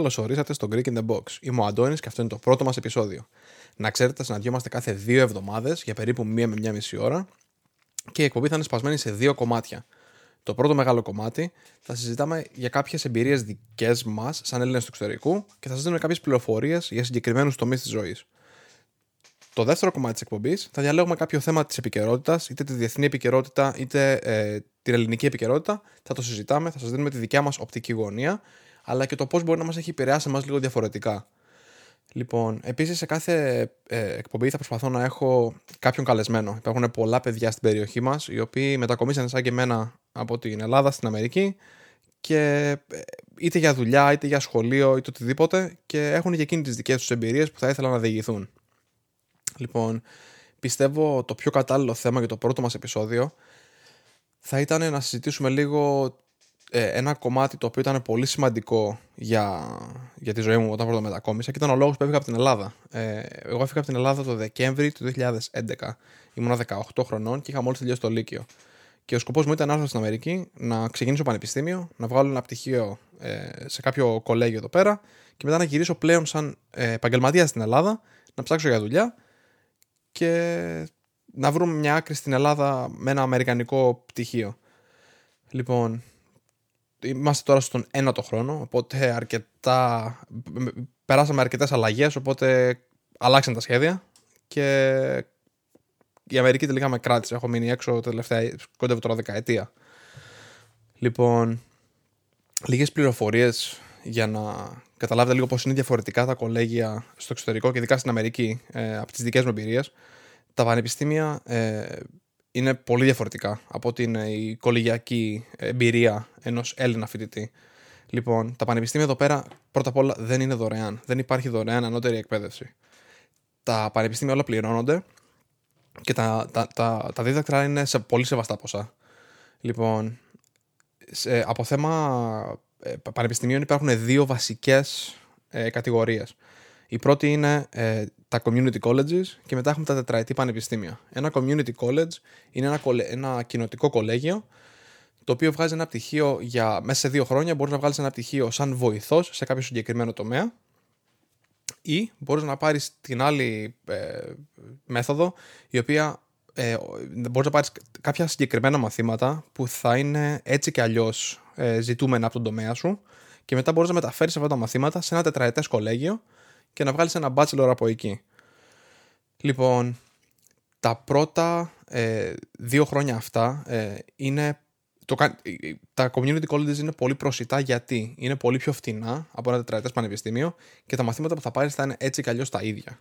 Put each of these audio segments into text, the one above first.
Καλώς ορίσατε στο Greek in the Box. Είμαι ο Αντώνης και αυτό είναι το πρώτο μας επεισόδιο. Να ξέρετε, συναντιόμαστε κάθε δύο εβδομάδες για περίπου μία με μία μισή ώρα και η εκπομπή θα είναι σπασμένη σε δύο κομμάτια. Το πρώτο μεγάλο κομμάτι θα συζητάμε για κάποιες εμπειρίες δικές μας, σαν Έλληνες του εξωτερικού, και θα σας δίνουμε κάποιες πληροφορίες για συγκεκριμένους τομείς της ζωής. Το δεύτερο κομμάτι της εκπομπής θα διαλέγουμε κάποιο θέμα της επικαιρότητας, είτε τη διεθνή επικαιρότητα, είτε ε, την ελληνική επικαιρότητα. Θα το συζητάμε, θα σας δίνουμε τη δικιά μας οπτική γωνία αλλά και το πώς μπορεί να μας έχει επηρεάσει εμάς λίγο διαφορετικά. Λοιπόν, επίσης σε κάθε ε, εκπομπή θα προσπαθώ να έχω κάποιον καλεσμένο. Υπάρχουν πολλά παιδιά στην περιοχή μας, οι οποίοι μετακομίσαν σαν και εμένα από την Ελλάδα στην Αμερική και ε, είτε για δουλειά, είτε για σχολείο, είτε οτιδήποτε και έχουν και εκείνοι τις δικές τους εμπειρίες που θα ήθελαν να διηγηθούν. Λοιπόν, πιστεύω το πιο κατάλληλο θέμα για το πρώτο μας επεισόδιο θα ήταν να συζητήσουμε λίγο ε, ένα κομμάτι το οποίο ήταν πολύ σημαντικό για, για τη ζωή μου όταν πρώτα μετακόμισα και ήταν ο λόγος που έφυγα από την Ελλάδα. Ε, εγώ έφυγα από την Ελλάδα το Δεκέμβρη του 2011. Ήμουνα 18 χρονών και είχα μόλις τελειώσει το Λύκειο. Και ο σκοπός μου ήταν να έρθω στην Αμερική, να ξεκινήσω πανεπιστήμιο, να βγάλω ένα πτυχίο ε, σε κάποιο κολέγιο εδώ πέρα και μετά να γυρίσω πλέον σαν ε, επαγγελματία στην Ελλάδα, να ψάξω για δουλειά και να βρούμε μια άκρη στην Ελλάδα με ένα αμερικανικό πτυχίο. Λοιπόν, είμαστε τώρα στον ένατο χρόνο, οπότε αρκετά, περάσαμε αρκετές αλλαγές, οπότε αλλάξαν τα σχέδια και η Αμερική τελικά με κράτησε. Έχω μείνει έξω τελευταία, κοντεύω τώρα δεκαετία. Λοιπόν, λίγες πληροφορίες για να καταλάβετε λίγο πώς είναι διαφορετικά τα κολέγια στο εξωτερικό και ειδικά στην Αμερική ε, από τις δικές μου εμπειρίες. Τα πανεπιστήμια ε, είναι πολύ διαφορετικά από την η κολεγιακή εμπειρία ενός Έλληνα φοιτητή. Λοιπόν, τα πανεπιστήμια εδώ πέρα πρώτα απ' όλα δεν είναι δωρεάν. Δεν υπάρχει δωρεάν ανώτερη εκπαίδευση. Τα πανεπιστήμια όλα πληρώνονται και τα, τα, τα, τα δίδακτρα είναι σε πολύ σεβαστά ποσά. Λοιπόν, σε, από θέμα ε, πανεπιστημίων υπάρχουν δύο βασικές ε, κατηγορίες. Η πρώτη είναι ε, τα community colleges και μετά έχουμε τα τετραετή πανεπιστήμια. Ένα community college είναι ένα, ένα κοινοτικό κολέγιο το οποίο βγάζει ένα πτυχίο για μέσα σε δύο χρόνια. Μπορείς να βγάλεις ένα πτυχίο σαν βοηθός σε κάποιο συγκεκριμένο τομέα ή μπορείς να πάρεις την άλλη ε, μέθοδο η οποία ε, μπορείς να πάρεις κάποια συγκεκριμένα μαθήματα που θα είναι έτσι και αλλιώς ε, ζητούμενα από τον τομέα σου και μετά μπορείς να μεταφέρεις αυτά τα μαθήματα σε ένα τετραετές κολέγιο και να βγάλεις ένα bachelor από εκεί. Λοιπόν, τα πρώτα ε, δύο χρόνια αυτά ε, είναι το, τα community colleges είναι πολύ προσιτά γιατί είναι πολύ πιο φτηνά από ένα τετραετές πανεπιστήμιο και τα μαθήματα που θα πάρεις θα είναι έτσι κι αλλιώς τα ίδια.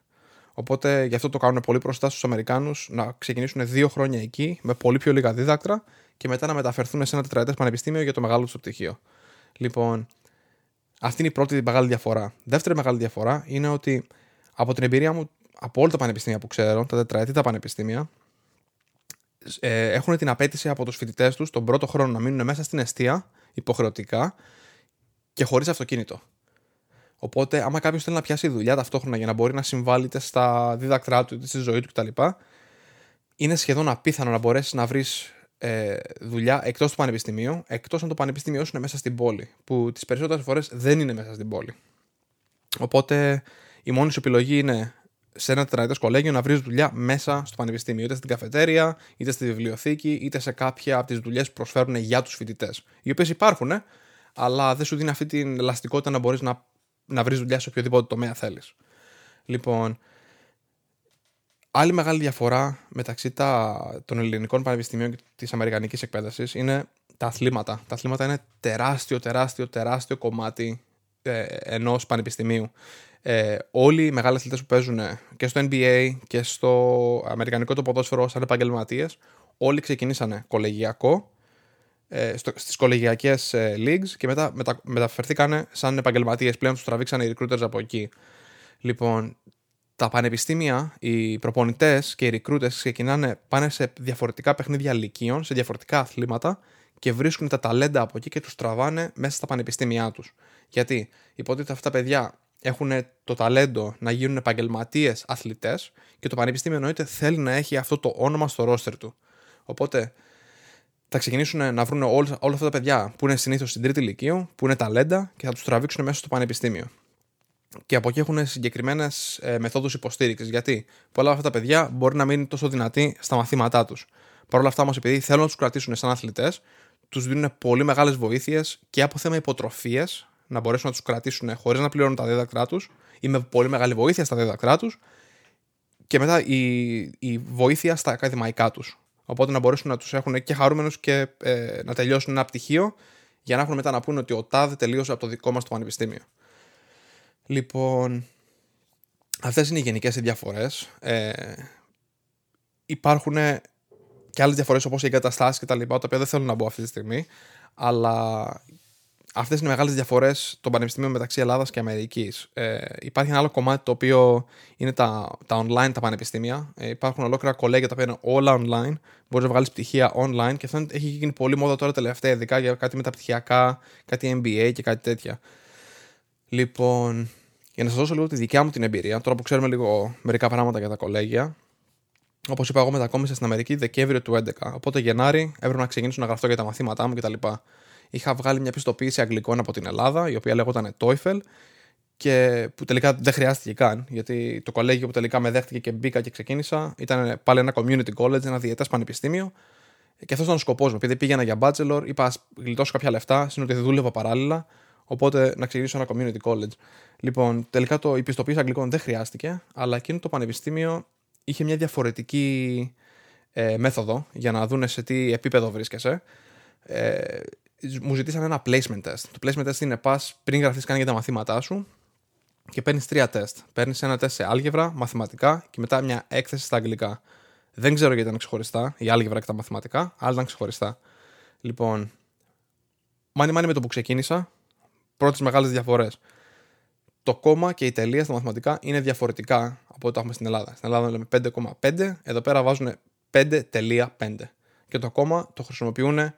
Οπότε γι' αυτό το κάνουν πολύ προσιτά στους Αμερικάνους να ξεκινήσουν δύο χρόνια εκεί με πολύ πιο λίγα δίδακτρα και μετά να μεταφερθούν σε ένα τετραετές πανεπιστήμιο για το μεγάλο τους πτυχίο. Λοιπόν, αυτή είναι η πρώτη μεγάλη διαφορά. Δεύτερη μεγάλη διαφορά είναι ότι από την εμπειρία μου από όλα τα πανεπιστήμια που ξέρω, τα τετραετή τα πανεπιστήμια, ε, έχουν την απέτηση από τους φοιτητές τους τον πρώτο χρόνο να μείνουν μέσα στην αιστεία υποχρεωτικά και χωρίς αυτοκίνητο. Οπότε, άμα κάποιος θέλει να πιάσει δουλειά ταυτόχρονα για να μπορεί να συμβάλλει είτε στα δίδακτρά του είτε στη ζωή του κτλ., είναι σχεδόν απίθανο να μπορέσεις να βρεις ε, δουλειά εκτός του πανεπιστημίου, εκτός αν το πανεπιστήμιο σου είναι μέσα στην πόλη, που τις περισσότερες φορές δεν είναι μέσα στην πόλη. Οπότε η μόνη σου επιλογή είναι σε ένα τετραετές κολέγιο να βρεις δουλειά μέσα στο πανεπιστήμιο, είτε στην καφετέρια, είτε στη βιβλιοθήκη, είτε σε κάποια από τις δουλειές που προσφέρουν για τους φοιτητές. Οι οποίες υπάρχουν, αλλά δεν σου δίνει αυτή την ελαστικότητα να μπορείς να, να βρεις δουλειά σε οποιοδήποτε τομέα θέλεις. Λοιπόν, Άλλη μεγάλη διαφορά μεταξύ τα, των ελληνικών πανεπιστημίων και της αμερικανικής εκπαίδευσης είναι τα αθλήματα. Τα αθλήματα είναι τεράστιο, τεράστιο, τεράστιο κομμάτι ε, ενός πανεπιστημίου. Ε, όλοι οι μεγάλοι αθλητές που παίζουν και στο NBA και στο αμερικανικό το ποδόσφαιρο σαν επαγγελματίες, όλοι ξεκινήσανε κολεγιακό ε, στις κολεγιακές ε, leagues και μετά μετα, μεταφερθήκανε σαν επαγγελματίες πλέον τους τραβήξανε οι recruiters από εκεί λοιπόν τα πανεπιστήμια, οι προπονητές και οι recruiters ξεκινάνε, πάνε σε διαφορετικά παιχνίδια λυκείων, σε διαφορετικά αθλήματα και βρίσκουν τα ταλέντα από εκεί και τους τραβάνε μέσα στα πανεπιστήμια τους. Γιατί υποτίθεται αυτά τα παιδιά έχουν το ταλέντο να γίνουν επαγγελματίες αθλητές και το πανεπιστήμιο εννοείται θέλει να έχει αυτό το όνομα στο ρόστερ του. Οπότε θα ξεκινήσουν να βρουν όλα, όλα αυτά τα παιδιά που είναι συνήθως στην τρίτη ηλικία, που είναι ταλέντα και θα τους τραβήξουν μέσα στο πανεπιστήμιο. Και από εκεί έχουν συγκεκριμένες ε, μεθόδους υποστήριξης. Γιατί πολλά από αυτά τα παιδιά μπορεί να μην είναι τόσο δυνατοί στα μαθήματά τους. Παρ' όλα αυτά όμως, επειδή θέλουν να τους κρατήσουν σαν αθλητές, τους δίνουν πολύ μεγάλες βοήθειες και από θέμα υποτροφίε, να μπορέσουν να τους κρατήσουν χωρίς να πληρώνουν τα δίδακτρά τους ή με πολύ μεγάλη βοήθεια στα δίδακτρά τους. Και μετά η, η βοήθεια στα ακαδημαϊκά τους. Οπότε να μπορέσουν να τους έχουν και χαρούμενους και ε, να τελειώσουν ένα πτυχίο για να έχουν μετά να πούνε ότι ο ΤΑΔ τελείωσε από το δικό μας το πανεπιστήμιο. Λοιπόν, αυτές είναι οι γενικές διαφορές. Ε, υπάρχουν και άλλες διαφορές όπως οι εγκαταστάσεις και τα λοιπά, τα οποία δεν θέλω να μπω αυτή τη στιγμή. Αλλά αυτές είναι οι μεγάλες διαφορές των πανεπιστημίων μεταξύ Ελλάδας και Αμερικής. Ε, υπάρχει ένα άλλο κομμάτι το οποίο είναι τα, τα online τα πανεπιστήμια. Ε, υπάρχουν ολόκληρα κολέγια τα οποία είναι όλα online. Μπορείς να βγάλεις πτυχία online και αυτό έχει γίνει πολύ μόδα τώρα τελευταία, ειδικά για κάτι μεταπτυχιακά, κάτι MBA και κάτι τέτοια. Λοιπόν, για να σας δώσω λίγο τη δικιά μου την εμπειρία, τώρα που ξέρουμε λίγο μερικά πράγματα για τα κολέγια, Όπως είπα, εγώ μετακόμισα στην Αμερική Δεκέμβριο του 2011. Οπότε Γενάρη έπρεπε να ξεκινήσω να γραφτώ για τα μαθήματά μου κτλ. Είχα βγάλει μια πιστοποίηση αγγλικών από την Ελλάδα, η οποία λέγονταν TOEFL και που τελικά δεν χρειάστηκε καν, γιατί το κολέγιο που τελικά με δέχτηκε και μπήκα και ξεκίνησα ήταν πάλι ένα community college, ένα διαιτές πανεπιστήμιο. Και αυτός ήταν ο σκοπός μου. Επειδή πήγαινα για bachelor, είπα ας γλιτώσω κάποια λεφτά, στην ότι δεν δούλευα παράλληλα, οπότε να ξεκινήσω ένα community college. Λοιπόν, τελικά το, η πιστοποίηση αγγλικών δεν χρειάστηκε, αλλά εκείνο το πανεπιστήμιο είχε μια διαφορετική ε, μέθοδο για να δούνε σε τι επίπεδο βρίσκεσαι. Ε, μου ζητήσαν ένα placement test. Το placement test είναι πας πριν γραφτείς καν για τα μαθήματά σου και παίρνεις τρία τεστ. Παίρνεις ένα τεστ σε άλγευρα, μαθηματικά και μετά μια έκθεση στα αγγλικά. Δεν ξέρω γιατί ήταν ξεχωριστά, η άλγευρα και τα μαθηματικά, αλλά ήταν ξεχωριστά. Λοιπόν, μάνι μάνι με το που ξεκίνησα, πρώτες μεγάλες διαφορές το κόμμα και η τελεία στα μαθηματικά είναι διαφορετικά από ό,τι το έχουμε στην Ελλάδα. Στην Ελλάδα λέμε 5,5, εδώ πέρα βάζουν 5.5. Και το κόμμα το χρησιμοποιούν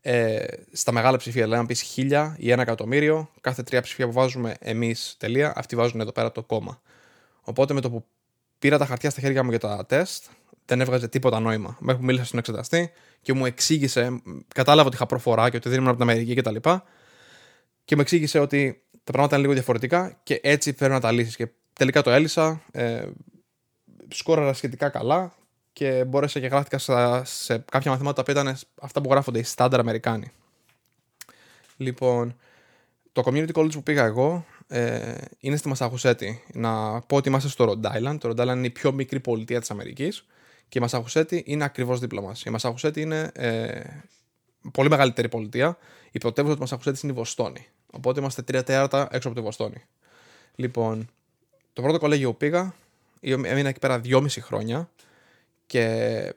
ε, στα μεγάλα ψηφία. Δηλαδή, αν πεις 1000 ή 1 εκατομμύριο, κάθε τρία ψηφία που βάζουμε εμείς τελεία, αυτοί βάζουν εδώ πέρα το κόμμα. Οπότε με το που πήρα τα χαρτιά στα χέρια μου για τα τεστ, δεν έβγαζε τίποτα νόημα. Μέχρι που μίλησα στον εξεταστή και μου εξήγησε, κατάλαβα ότι είχα προφορά και ότι δεν ήμουν από την Αμερική κτλ. Και, και μου εξήγησε ότι τα πράγματα είναι λίγο διαφορετικά και έτσι φέρνω να τα λύσεις. Και τελικά το έλυσα. Ε, σκόραρα σχετικά καλά και μπόρεσα και γράφτηκα σε, σε κάποια μαθήματα που ήταν αυτά που γράφονται οι στάνταρ Αμερικάνοι. Λοιπόν, το community college που πήγα εγώ ε, είναι στη Μασαχουσέτη. Να πω ότι είμαστε στο Rhode Island. Το Rhode Island είναι η πιο μικρή πολιτεία της Αμερικής και η Μασαχουσέτη είναι ακριβώς δίπλα μας. Η Μασαχουσέτη είναι ε, πολύ μεγαλύτερη πολιτεία. Η πρωτεύουσα του Μασαχουσέτης είναι η Βοστόνη. Οπότε είμαστε τρία τέταρτα έξω από τη Βοστόνη. Λοιπόν, το πρώτο κολέγιο που πήγα, έμεινα εκεί πέρα δυόμιση χρόνια και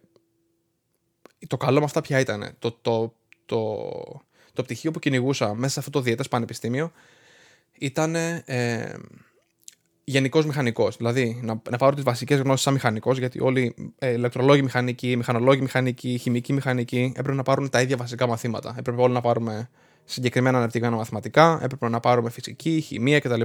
το καλό με αυτά πια ήταν. Το, το, το, το πτυχίο που κυνηγούσα μέσα σε αυτό το διαιτές πανεπιστήμιο ήταν ε, γενικός μηχανικός. Δηλαδή να, να πάρω τις βασικές γνώσεις σαν μηχανικός, γιατί όλοι ε, ηλεκτρολόγοι μηχανικοί, μηχανολόγοι μηχανικοί, χημικοί μηχανικοί έπρεπε να πάρουν τα ίδια βασικά μαθήματα. Έπρεπε όλοι να πάρουμε συγκεκριμένα αναπτυγμένα μαθηματικά, έπρεπε να πάρουμε φυσική, χημεία κτλ.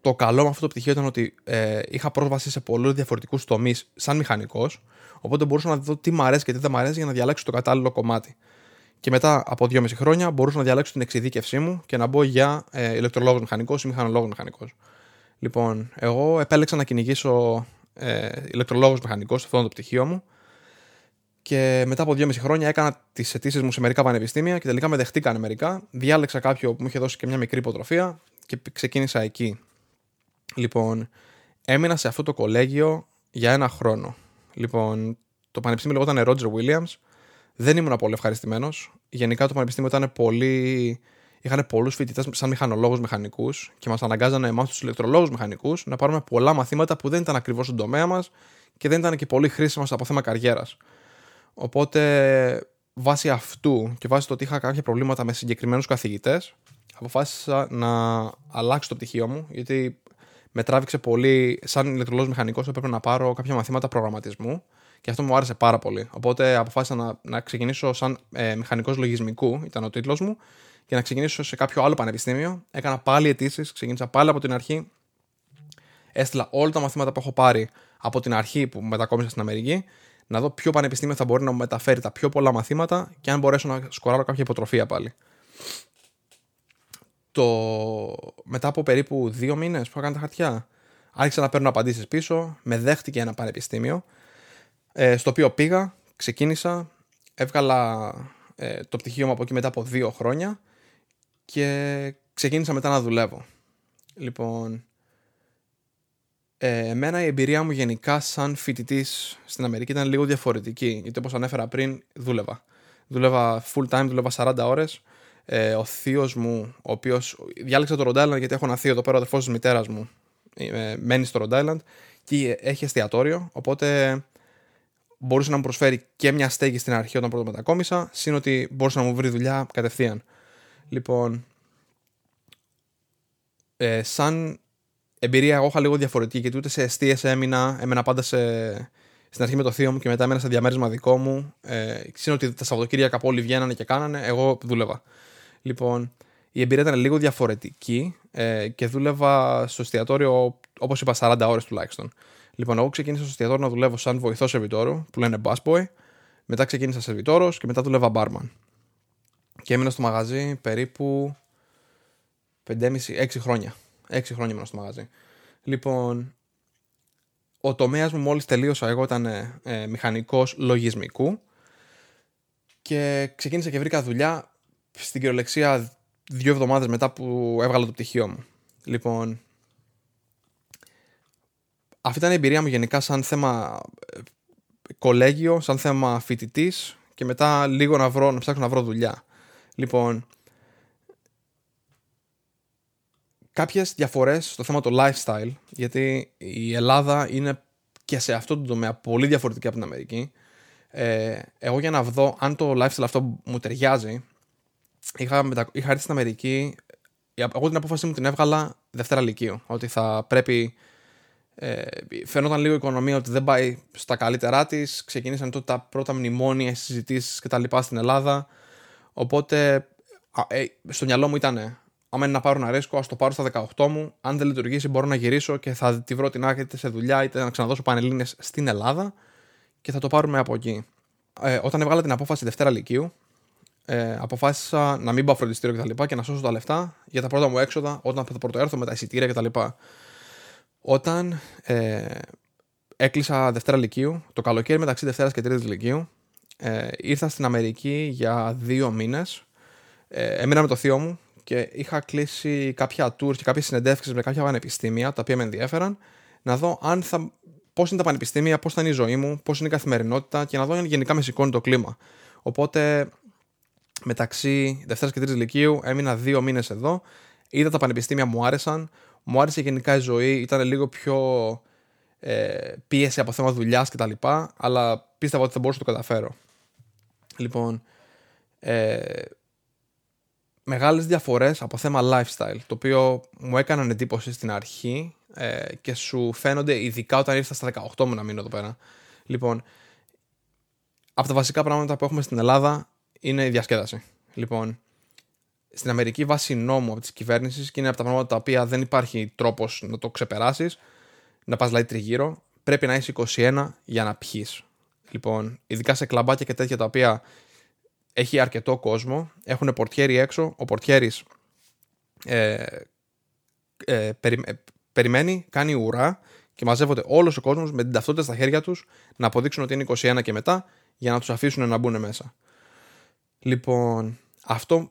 Το καλό με αυτό το πτυχίο ήταν ότι ε, είχα πρόσβαση σε πολλούς διαφορετικούς τομείς σαν μηχανικός, οπότε μπορούσα να δω τι μου αρέσει και τι δεν μου αρέσει για να διαλέξω το κατάλληλο κομμάτι. Και μετά από δυόμιση χρόνια μπορούσα να διαλέξω την εξειδίκευσή μου και να μπω για ε, ηλεκτρολόγος μηχανικός ή μηχανολόγος μηχανικός. Λοιπόν, εγώ επέλεξα να κυνηγήσω ε, ηλεκτρολόγος μηχανικός σε αυτό το πτυχίο μου και μετά από 2,5 χρόνια έκανα τις αιτήσεις μου σε μερικά πανεπιστήμια και τελικά με δεχτήκανε μερικά. Διάλεξα κάποιο που μου είχε δώσει και μια μικρή υποτροφία και ξεκίνησα εκεί. Λοιπόν, έμεινα σε αυτό το κολέγιο για ένα χρόνο. Λοιπόν, το πανεπιστήμιο λεγόταν Roger Williams. Δεν ήμουν πολύ ευχαριστημένος. Γενικά το πανεπιστήμιο ήταν πολύ. Είχαν πολλούς φοιτητές σαν μηχανολόγους μηχανικούς και μας αναγκάζανε εμάς τους ηλεκτρολόγους μηχανικούς να πάρουμε πολλά μαθήματα που δεν ήταν ακριβώς στον τομέα μας και δεν ήταν και πολύ χρήσιμα από θέμα καριέρας. Οπότε βάσει αυτού και βάσει το ότι είχα κάποια προβλήματα με συγκεκριμένους καθηγητές, αποφάσισα να αλλάξω το πτυχίο μου, γιατί με τράβηξε πολύ. Σαν ηλεκτρολόγος μηχανικός, έπρεπε να πάρω κάποια μαθήματα προγραμματισμού και αυτό μου άρεσε πάρα πολύ. Οπότε αποφάσισα να, να ξεκινήσω σαν ε, μηχανικός λογισμικού, ήταν ο τίτλος μου, και να ξεκινήσω σε κάποιο άλλο πανεπιστήμιο. Έκανα πάλι αιτήσεις, ξεκίνησα πάλι από την αρχή. Έστειλα όλα τα μαθήματα που έχω πάρει από την αρχή που μετακόμισα στην Αμερική να δω ποιο πανεπιστήμιο θα μπορεί να μου μεταφέρει τα πιο πολλά μαθήματα και αν μπορέσω να σκοράρω κάποια υποτροφία πάλι. Το... Μετά από περίπου δύο μήνες που έκανα τα χαρτιά, άρχισα να παίρνω απαντήσεις πίσω, με δέχτηκε ένα πανεπιστήμιο, ε, στο οποίο πήγα, ξεκίνησα, έβγαλα ε, το πτυχίο μου από εκεί μετά από δύο χρόνια και ξεκίνησα μετά να δουλεύω. Λοιπόν, ε, εμένα η εμπειρία μου γενικά σαν φοιτητής στην Αμερική ήταν λίγο διαφορετική. Γιατί όπως ανέφερα πριν, δούλευα. Δούλευα full time, δούλευα 40 ώρες. Ε, ο θείος μου, ο οποίος διάλεξε το Rhode Island γιατί έχω ένα θείο εδώ πέρα, ο αδερφός της μητέρας μου ε, μένει στο Rhode Island και έχει εστιατόριο. Οπότε μπορούσε να μου προσφέρει και μια στέγη στην αρχή όταν πρώτο μετακόμισα, σύν ότι μπορούσε να μου βρει δουλειά κατευθείαν. Λοιπόν, ε, σαν εμπειρία εγώ είχα λίγο διαφορετική γιατί ούτε σε αιστείε έμεινα. Έμενα πάντα σε, στην αρχή με το θείο μου και μετά έμενα σε διαμέρισμα δικό μου. Ε, ξέρω ότι τα Σαββατοκύριακα όλοι βγαίνανε και κάνανε, εγώ δούλευα. Λοιπόν, η εμπειρία ήταν λίγο διαφορετική ε, και δούλευα στο εστιατόριο, όπως είπα, 40 ώρες τουλάχιστον. Λοιπόν, εγώ ξεκίνησα στο εστιατόριο να δουλεύω σαν βοηθός σερβιτόρου, που λένε busboy. Μετά ξεκίνησα σερβιτόρος και μετά δούλευα barman. Και έμεινα στο μαγαζί περίπου 5,5-6 χρόνια. 6 χρόνια ήμουν στο μαγαζί. Λοιπόν, ο τομέας μου μόλις τελείωσα, εγώ ήταν ε, ε μηχανικός λογισμικού και ξεκίνησα και βρήκα δουλειά στην κυριολεξία δύο εβδομάδες μετά που έβγαλα το πτυχίο μου. Λοιπόν, αυτή ήταν η εμπειρία μου γενικά σαν θέμα ε, κολέγιο, σαν θέμα φοιτητής και μετά λίγο να, βρω, να ψάξω να βρω δουλειά. Λοιπόν, κάποιες διαφορές στο θέμα του lifestyle, γιατί η Ελλάδα είναι και σε αυτό το τομέα πολύ διαφορετική από την Αμερική. Ε, εγώ για να δω αν το lifestyle αυτό μου ταιριάζει, είχα, μετα... είχα έρθει στην Αμερική, εγώ την απόφαση μου την έβγαλα Δευτέρα Λυκείου, ότι θα πρέπει... Ε, φαίνονταν λίγο η οικονομία ότι δεν πάει στα καλύτερά της. Ξεκίνησαν τότε τα πρώτα μνημόνια, συζητήσεις κτλ. στην Ελλάδα. Οπότε ε, στο μυαλό μου ήταν άμα είναι να πάρω ένα ρίσκο, ας το πάρω στα 18 μου. Αν δεν λειτουργήσει, μπορώ να γυρίσω και θα τη βρω την άκρη είτε σε δουλειά είτε να ξαναδώσω πανελίνε στην Ελλάδα και θα το πάρουμε από εκεί. Ε, όταν έβγαλα την απόφαση Δευτέρα Λυκείου, ε, αποφάσισα να μην πάω φροντιστήριο κτλ. Και, και να σώσω τα λεφτά για τα πρώτα μου έξοδα όταν θα πρωτοέρθω με τα εισιτήρια κτλ. Όταν ε, έκλεισα Δευτέρα Λυκείου, το καλοκαίρι μεταξύ Δευτέρας και Τρίτης Λυκείου, ε, ήρθα στην Αμερική για δύο μήνες. Ε, έμεινα με το θείο μου και είχα κλείσει κάποια tours και κάποιες συνεντεύξεις με κάποια πανεπιστήμια τα οποία με ενδιαφέραν να δω αν θα, πώς είναι τα πανεπιστήμια, πώς θα είναι η ζωή μου, πώς είναι η καθημερινότητα και να δω αν γενικά με σηκώνει το κλίμα. Οπότε μεταξύ Δευτέρας και Τρίτης Λυκείου έμεινα δύο μήνες εδώ. Είδα τα πανεπιστήμια μου άρεσαν. Μου άρεσε γενικά η ζωή, ήταν λίγο πιο ε, πίεση από θέμα δουλειάς κτλ. Αλλά πίστευα ότι θα μπορούσα να το καταφέρω. Λοιπόν, ε, μεγάλες διαφορές από θέμα lifestyle, το οποίο μου έκαναν εντύπωση στην αρχή ε, και σου φαίνονται ειδικά όταν ήρθα στα 18 μου να μείνω εδώ πέρα. Λοιπόν, από τα βασικά πράγματα που έχουμε στην Ελλάδα είναι η διασκέδαση. Λοιπόν, στην Αμερική βάσει νόμου από τη κυβέρνηση και είναι από τα πράγματα τα οποία δεν υπάρχει τρόπος να το ξεπεράσεις, να πας δηλαδή τριγύρω, πρέπει να είσαι 21 για να πιεις. Λοιπόν, ειδικά σε κλαμπάκια και τέτοια τα οποία έχει αρκετό κόσμο, έχουν πορτιέρι έξω, ο πορτιέρης ε, ε, περι, ε, περιμένει, κάνει ουρά και μαζεύονται όλος ο κόσμος με την ταυτότητα στα χέρια τους να αποδείξουν ότι είναι 21 και μετά για να τους αφήσουν να μπουν μέσα. Λοιπόν, αυτό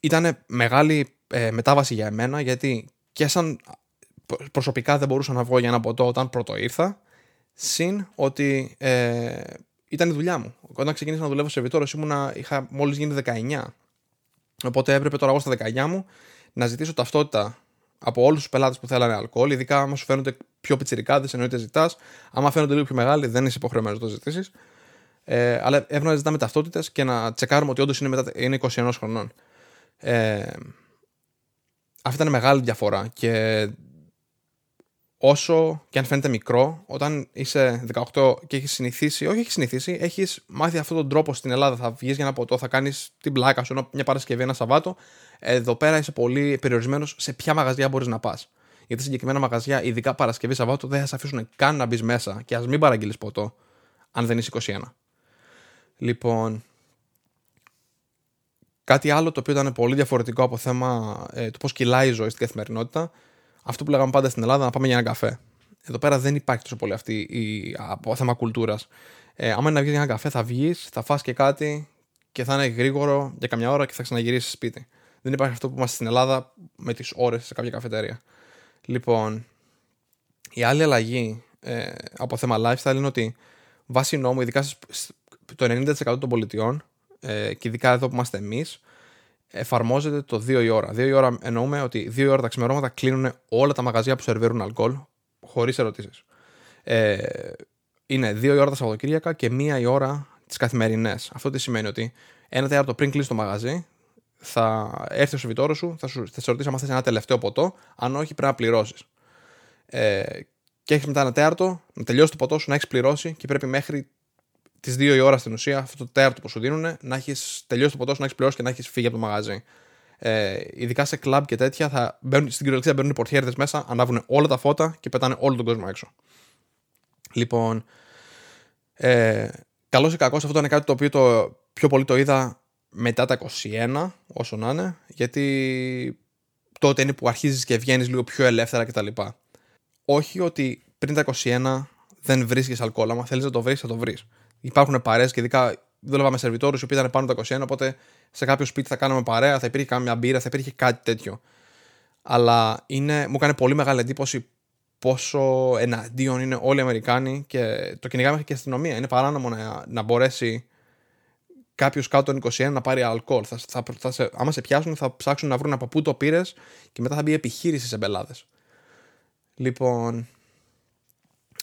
ήταν μεγάλη ε, μετάβαση για εμένα γιατί και σαν προσωπικά δεν μπορούσα να βγω για ένα ποτό όταν πρώτο ήρθα συν ότι ε, ήταν η δουλειά μου. Όταν ξεκίνησα να δουλεύω σε βιτόρος, ήμουνα, είχα μόλις γίνει 19. Οπότε έπρεπε τώρα εγώ στα 19 μου να ζητήσω ταυτότητα από όλους τους πελάτες που θέλανε αλκοόλ, ειδικά άμα σου φαίνονται πιο πιτσιρικάδες, εννοείται ζητάς. Άμα φαίνονται λίγο πιο μεγάλοι, δεν είσαι υποχρεωμένος να το ζητήσεις. Ε, αλλά έπρεπε να ζητάμε ταυτότητες και να τσεκάρουμε ότι όντως είναι, είναι 21 χρονών. Ε, αυτή ήταν μεγάλη διαφορά και όσο και αν φαίνεται μικρό, όταν είσαι 18 και έχεις συνηθίσει, όχι έχεις συνηθίσει, έχεις μάθει αυτόν τον τρόπο στην Ελλάδα. Θα βγεις για ένα ποτό, θα κάνεις την πλάκα σου μια Παρασκευή, ένα Σαββάτο. Εδώ πέρα είσαι πολύ περιορισμένος σε ποια μαγαζιά μπορείς να πας. Γιατί συγκεκριμένα μαγαζιά, ειδικά Παρασκευή Σαββάτο, δεν θα σε αφήσουν καν να μπεις μέσα και ας μην παραγγείλεις ποτό. αν δεν είσαι 21. Λοιπόν, κάτι άλλο το οποίο ήταν πολύ διαφορετικό από θέμα ε, το πώς κυλάει η ζωή στην καθημερινότητα, αυτό που λέγαμε πάντα στην Ελλάδα, να πάμε για ένα καφέ. Εδώ πέρα δεν υπάρχει τόσο πολύ αυτή η, από θέμα κουλτούρας. Ε, άμα είναι να βγεις για ένα καφέ, θα βγεις, θα φας και κάτι και θα είναι γρήγορο για καμιά ώρα και θα ξαναγυρίσεις σπίτι. Δεν υπάρχει αυτό που είμαστε στην Ελλάδα με τις ώρες σε κάποια καφετέρια. Λοιπόν, η άλλη αλλαγή ε, από θέμα lifestyle είναι ότι βάσει νόμου, ειδικά το 90% των πολιτιών ε, και ειδικά εδώ που είμαστε εμείς, εφαρμόζεται το 2 η ώρα. 2 η ώρα εννοούμε ότι 2 η ώρα τα ξημερώματα κλείνουν όλα τα μαγαζιά που σερβίρουν αλκοόλ, χωρίς ερωτήσεις. Ε, είναι 2 η ώρα τα Σαββατοκύριακα και 1 η ώρα τις καθημερινές. Αυτό τι σημαίνει ότι ένα τέταρτο πριν κλείσει το μαγαζί, θα έρθει ο σερβιτόρος σου, θα, σου, θα σε ρωτήσει αν θες ένα τελευταίο ποτό. Αν όχι, πρέπει να πληρώσεις. Ε, και έχεις μετά ένα τέταρτο, να τελειώσει το ποτό σου, να έχεις πληρώσει και πρέπει μέχρι τις 2 η ώρα στην ουσία, αυτό το τέταρτο που σου δίνουν, να έχεις τελειώσει το ποτό σου, να έχεις πληρώσει και να έχεις φύγει από το μαγαζί. Ε, ειδικά σε κλαμπ και τέτοια, θα μπαίνουν, στην κυριολεξία μπαίνουν οι πορτιέρδε μέσα, ανάβουν όλα τα φώτα και πετάνε όλο τον κόσμο έξω. Λοιπόν, ε, καλός ή κακός, αυτό ήταν κάτι το οποίο το πιο πολύ το είδα μετά τα 21, όσο να είναι, γιατί τότε είναι που αρχίζεις και βγαίνεις λίγο πιο ελεύθερα κτλ. Όχι ότι πριν τα 21 δεν βρίσκεις αλκοόλ. Αν θέλεις να το βρεις, θα το βρεις. Υπάρχουν παρέες και ειδικά δούλευα με σερβιτόρους οι οποίοι ήταν πάνω τα 21, οπότε σε κάποιο σπίτι θα κάναμε παρέα, θα υπήρχε κάμια μπύρα, θα υπήρχε κάτι τέτοιο. Αλλά είναι, μου έκανε πολύ μεγάλη εντύπωση πόσο εναντίον είναι όλοι οι Αμερικάνοι και το κυνηγάμε και η αστυνομία. Είναι παράνομο να, να μπορέσει κάποιος κάτω των 21 να πάρει αλκοόλ. Θα, θα, θα, σε, άμα σε πιάσουν, θα ψάξουν να βρουν από πού το πήρες και μετά θα μπει επιχείρηση σε μπελάδε. Λοιπόν,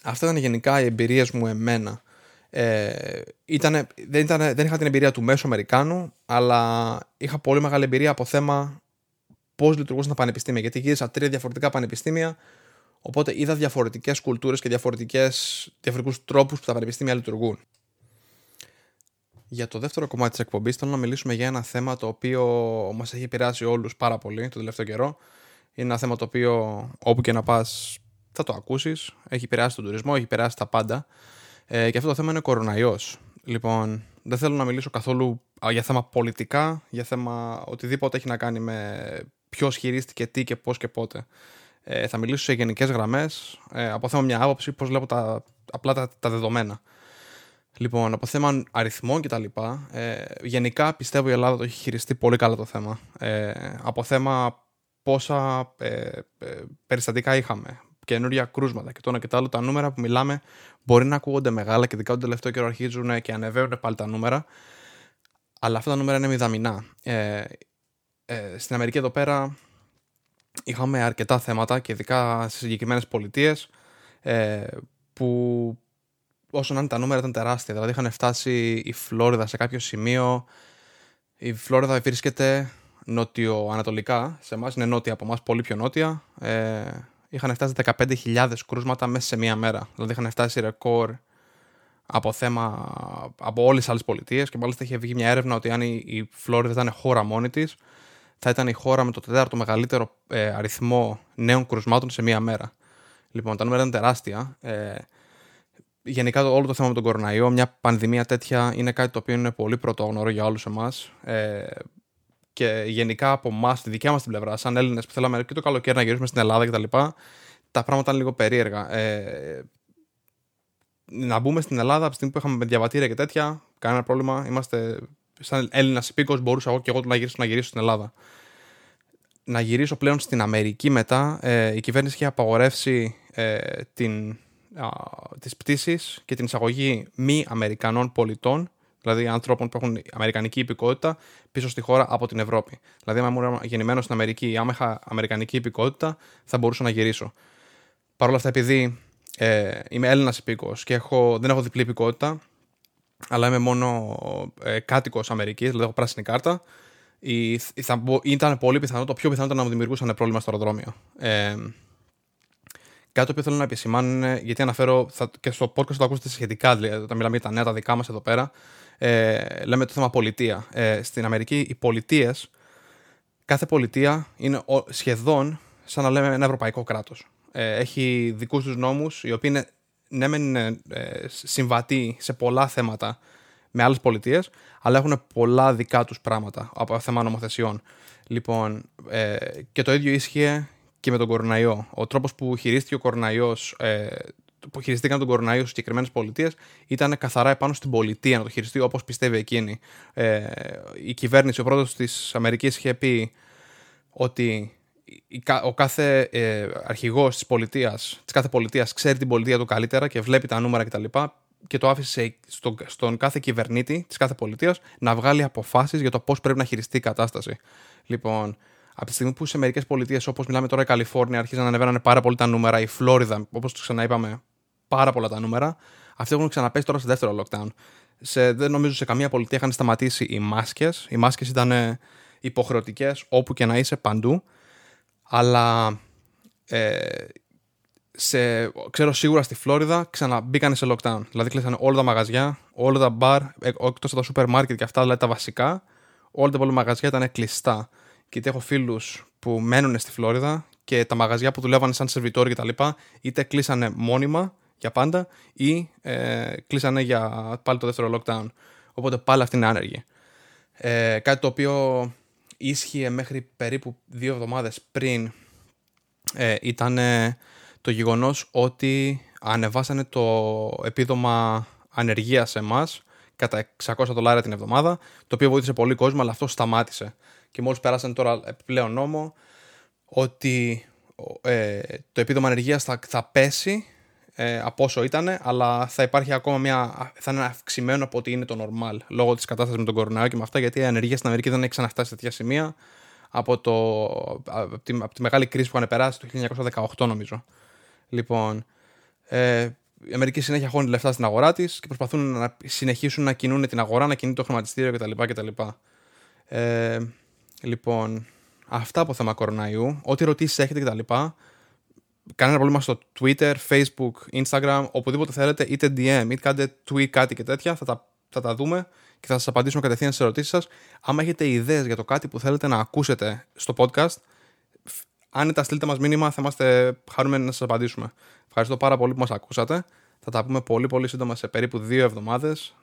αυτά ήταν γενικά οι εμπειρίες μου εμένα. Ε, ήτανε, δεν, ήτανε, δεν είχα την εμπειρία του μέσου Αμερικάνου, αλλά είχα πολύ μεγάλη εμπειρία από θέμα πώς λειτουργούσαν τα πανεπιστήμια. Γιατί γύρισα τρία διαφορετικά πανεπιστήμια, οπότε είδα διαφορετικές κουλτούρες και διαφορετικούς τρόπους που τα πανεπιστήμια λειτουργούν. Για το δεύτερο κομμάτι της εκπομπής, θέλω να μιλήσουμε για ένα θέμα το οποίο μας έχει επηρεάσει όλους πάρα πολύ το τελευταίο καιρό. Είναι ένα θέμα το οποίο όπου και να πας θα το ακούσεις. Έχει επηρεάσει τον τουρισμό, έχει επηρεάσει τα πάντα. Ε, και αυτό το θέμα είναι ο κοροναϊός. Λοιπόν, δεν θέλω να μιλήσω καθόλου για θέμα πολιτικά, για θέμα οτιδήποτε έχει να κάνει με ποιο χειρίστηκε τι και πώς και πότε. Ε, θα μιλήσω σε γενικές γραμμές, ε, από θέμα μια άποψη, πώς βλέπω τα, απλά τα, τα δεδομένα. Λοιπόν, από θέμα αριθμών κτλ. Ε, γενικά πιστεύω η Ελλάδα το έχει χειριστεί πολύ καλά το θέμα. Ε, από θέμα πόσα ε, ε, περιστατικά είχαμε, καινούρια κρούσματα και το ένα και το άλλο, τα νούμερα που μιλάμε μπορεί να ακούγονται μεγάλα και ειδικά τον τελευταίο καιρό αρχίζουν και ανεβαίνουν πάλι τα νούμερα. Αλλά αυτά τα νούμερα είναι μηδαμινά. Ε, ε, στην Αμερική εδώ πέρα είχαμε αρκετά θέματα και ειδικά σε συγκεκριμένες πολιτείες ε, που όσο να είναι τα νούμερα ήταν τεράστια. Δηλαδή είχαν φτάσει η Φλόριδα σε κάποιο σημείο. Η Φλόριδα βρίσκεται νότιο-ανατολικά. Σε εμάς είναι νότια από εμάς, πολύ πιο νότια. Ε, είχαν φτάσει 15.000 κρούσματα μέσα σε μία μέρα. Δηλαδή είχαν φτάσει ρεκόρ από θέμα από όλες τις άλλες πολιτείες και μάλιστα είχε βγει μια έρευνα ότι αν η Φλόριδα ήταν χώρα μόνη της, θα ήταν η χώρα με το τέταρτο μεγαλύτερο ε, αριθμό νέων κρουσμάτων σε μία μέρα. Λοιπόν, τα νούμερα ήταν τεράστια. Ε, γενικά το, όλο το θέμα με τον κοροναϊό, μια πανδημία τέτοια είναι κάτι το οποίο είναι πολύ πρωτόγνωρο για όλους εμάς. Ε, και γενικά από εμά, τη δικιά μας την πλευρά, σαν Έλληνες που θέλαμε και το καλοκαίρι να γυρίσουμε στην Ελλάδα κτλ., τα, τα πράγματα ήταν λίγο περίεργα. Ε, να μπούμε στην Ελλάδα από τη στιγμή που είχαμε διαβατήρια και τέτοια, κανένα πρόβλημα. Είμαστε σαν Έλληνας υπήκος, μπορούσα εγώ και εγώ να γυρίσω, να γυρίσω στην Ελλάδα. Να γυρίσω πλέον στην Αμερική μετά, ε, η κυβέρνηση είχε απαγορεύσει ε, την, α, τις πτήσεις και την εισαγωγή μη Αμερικανών πολιτών δηλαδή ανθρώπων που έχουν αμερικανική υπηκότητα πίσω στη χώρα από την Ευρώπη. Δηλαδή, αν ήμουν γεννημένος στην Αμερική ή άμα είχα αμερικανική υπηκότητα, θα μπορούσα να γυρίσω. Παρ' όλα αυτά, επειδή ε, είμαι Έλληνας υπήκο και έχω, δεν έχω διπλή υπηκότητα, αλλά είμαι μόνο ε, κάτοικος Αμερικής, δηλαδή έχω πράσινη κάρτα, ή, θα, ήταν πολύ πιθανό, το πιο πιθανό ήταν να μου δημιουργούσαν πρόβλημα στο αεροδρόμιο. Ε, Κάτι το οποίο θέλω να επισημάνω είναι, γιατί αναφέρω θα, και στο podcast θα το ακούσετε σχετικά, δηλαδή όταν μιλάμε για τα νέα τα δικά μας εδώ πέρα, ε, λέμε το θέμα πολιτεία. Ε, στην Αμερική οι πολιτείες, κάθε πολιτεία είναι σχεδόν σαν να λέμε ένα ευρωπαϊκό κράτος. Ε, έχει δικούς τους νόμους, οι οποίοι είναι ναι, μεν είναι ε, συμβατοί σε πολλά θέματα με άλλες πολιτείες, αλλά έχουν πολλά δικά τους πράγματα από θέμα νομοθεσιών. Λοιπόν, ε, και το ίδιο ίσχυε και με τον κοροναϊό. Ο τρόπος που χειρίστηκε ο κοροναϊός, ε, που χειριστήκαν τον κοροναϊό στις συγκεκριμένες πολιτείες, ήταν καθαρά επάνω στην πολιτεία να το χειριστεί όπως πιστεύει εκείνη. Ε, η κυβέρνηση, ο πρόεδρος της Αμερικής είχε πει ότι ο κάθε ε, αρχηγός της πολιτείας, της κάθε πολιτείας ξέρει την πολιτεία του καλύτερα και βλέπει τα νούμερα κτλ. Και, και το άφησε στον, στον κάθε κυβερνήτη της κάθε πολιτείας να βγάλει αποφάσεις για το πώς πρέπει να χειριστεί η κατάσταση. Λοιπόν, από τη στιγμή που σε μερικές πολιτείες, όπως μιλάμε τώρα η Καλιφόρνια, αρχίζαν να ανεβαίνανε πάρα πολύ τα νούμερα, η Φλόριδα, όπως το ξαναείπαμε, πάρα πολλά τα νούμερα, αυτοί έχουν ξαναπέσει τώρα στο δεύτερο lockdown. Σε, δεν νομίζω σε καμία πολιτεία είχαν σταματήσει οι μάσκες. Οι μάσκες ήταν υποχρεωτικές όπου και να είσαι παντού. Αλλά ε, σε, ξέρω σίγουρα στη Φλόριδα ξαναμπήκανε σε lockdown. Δηλαδή κλείσανε όλα τα μαγαζιά, όλα τα μπαρ, ε, εκτός από τα σούπερ μάρκετ και αυτά, δηλαδή τα βασικά, όλα τα πολλά μαγαζιά ήταν κλειστά. Και έχω φίλους που μένουν στη Φλόριδα και τα μαγαζιά που δουλεύανε σαν σερβιτόροι κτλ. είτε κλείσανε μόνιμα για πάντα ή ε, κλείσανε για πάλι το δεύτερο lockdown. Οπότε πάλι αυτή είναι άνεργη. Ε, κάτι το οποίο ίσχυε μέχρι περίπου δύο εβδομάδες πριν ε, ήταν το γεγονός ότι ανεβάσανε το επίδομα ανεργίας σε εμάς κατά 600 δολάρια την εβδομάδα, το οποίο βοήθησε πολύ κόσμο, αλλά αυτό σταμάτησε. Και μόλις πέρασαν τώρα επιπλέον νόμο ότι ε, το επίδομα ανεργίας θα, θα πέσει ε, από όσο ήταν, αλλά θα υπάρχει ακόμα μια. θα είναι αυξημένο από ό,τι είναι το normal λόγω της κατάστασης με τον κορονοϊό και με αυτά, γιατί η ανεργία στην Αμερική δεν έχει ξαναφτάσει σε τέτοια σημεία από, το, από, τη, από τη μεγάλη κρίση που είχαν περάσει το 1918, νομίζω. Λοιπόν, ε, η Αμερική συνέχεια χώνει λεφτά στην αγορά της και προσπαθούν να συνεχίσουν να κινούν την αγορά, να κινεί το χρηματιστήριο κτλ. κτλ. Ε, λοιπόν, αυτά από θέμα κοροναϊού. Ό,τι ερωτήσεις έχετε κτλ κανένα πρόβλημα στο Twitter, Facebook, Instagram, οπουδήποτε θέλετε, είτε DM, είτε κάντε tweet κάτι και τέτοια, θα τα, θα τα δούμε και θα σας απαντήσουμε κατευθείαν στις ερωτήσεις σας. Άμα έχετε ιδέες για το κάτι που θέλετε να ακούσετε στο podcast, άνετα στείλτε μας μήνυμα, θα είμαστε χαρούμενοι να σας απαντήσουμε. Ευχαριστώ πάρα πολύ που μας ακούσατε. Θα τα πούμε πολύ πολύ σύντομα σε περίπου δύο εβδομάδες.